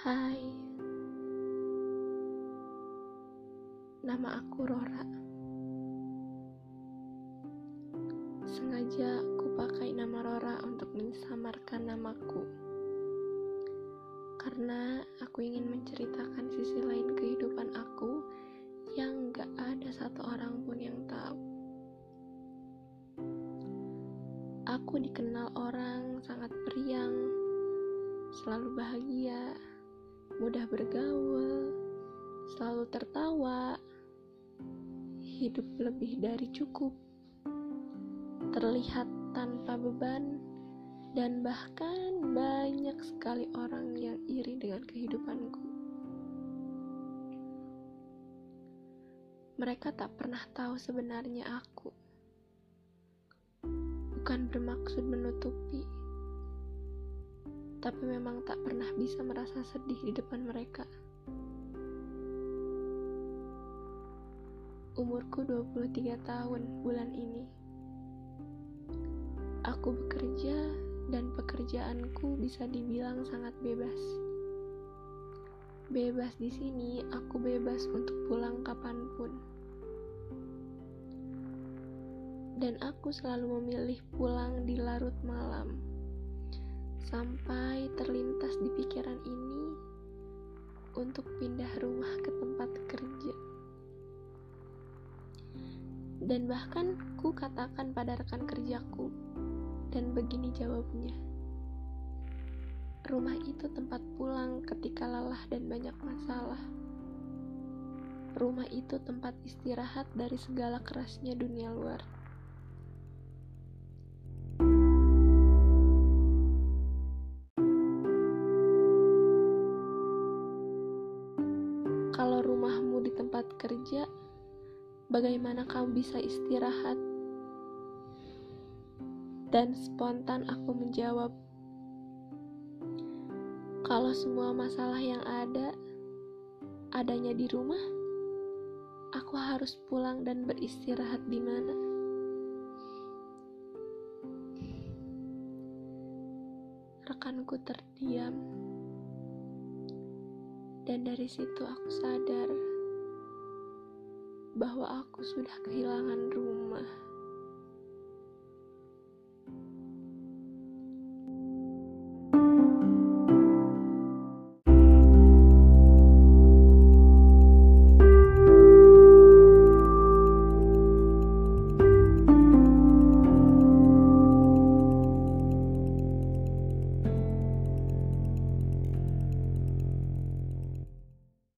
Hai. Nama aku Rora. Sengaja aku pakai nama Rora untuk menyamarkan namaku. Karena aku ingin menceritakan sisi lain kehidupan aku Yang gak ada satu orang pun yang tahu. Aku dikenal orang sangat periang, selalu bahagia, mudah bergaul, selalu tertawa, hidup lebih dari cukup, terlihat tanpa beban, dan bahkan banyak sekali orang yang iri dengan kehidupanku. Mereka tak pernah tahu sebenarnya aku. Bukan bermaksud menutupi, tapi memang tak pernah bisa merasa sedih di depan mereka. Umurku 23 tahun bulan ini. Aku bekerja dan pekerjaanku bisa dibilang sangat bebas. Bebas di sini, aku bebas untuk pulang kapan pun. Dan aku selalu memilih pulang di larut malam. Sampai terlintas di pikiran ini untuk pindah rumah ke tempat kerja. Dan bahkan ku katakan pada rekan kerjaku, dan begini jawabnya. Rumah itu tempat pulang ketika lelah dan banyak masalah. Rumah itu tempat istirahat dari segala kerasnya dunia luar. Kalau rumahmu di tempat kerja, bagaimana kamu bisa istirahat? Dan spontan aku menjawab, kalau semua masalah yang ada adanya di rumah, aku harus pulang dan beristirahat di mana? Rekanku terdiam, dan dari situ aku sadar bahwa aku sudah kehilangan rumah.